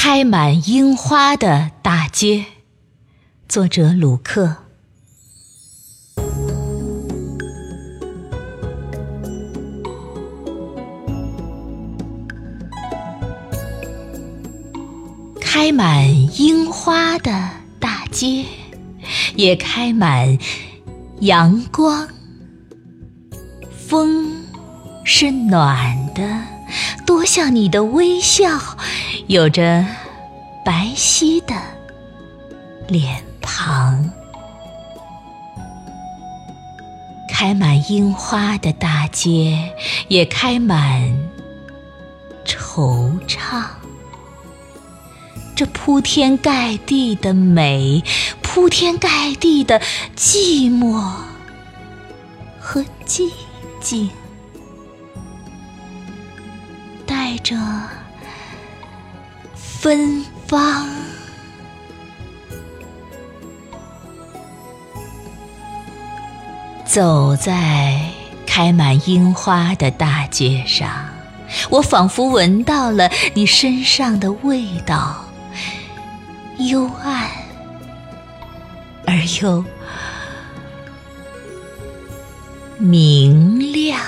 开满樱花的大街，作者鲁克。开满樱花的大街，也开满阳光。风是暖的，多像你的微笑，有着白皙的脸庞。开满樱花的大街，也开满惆怅。这铺天盖地的美，铺天盖地的寂寞和寂。静，带着芬芳，走在开满樱花的大街上，我仿佛闻到了你身上的味道，幽暗而又。明亮。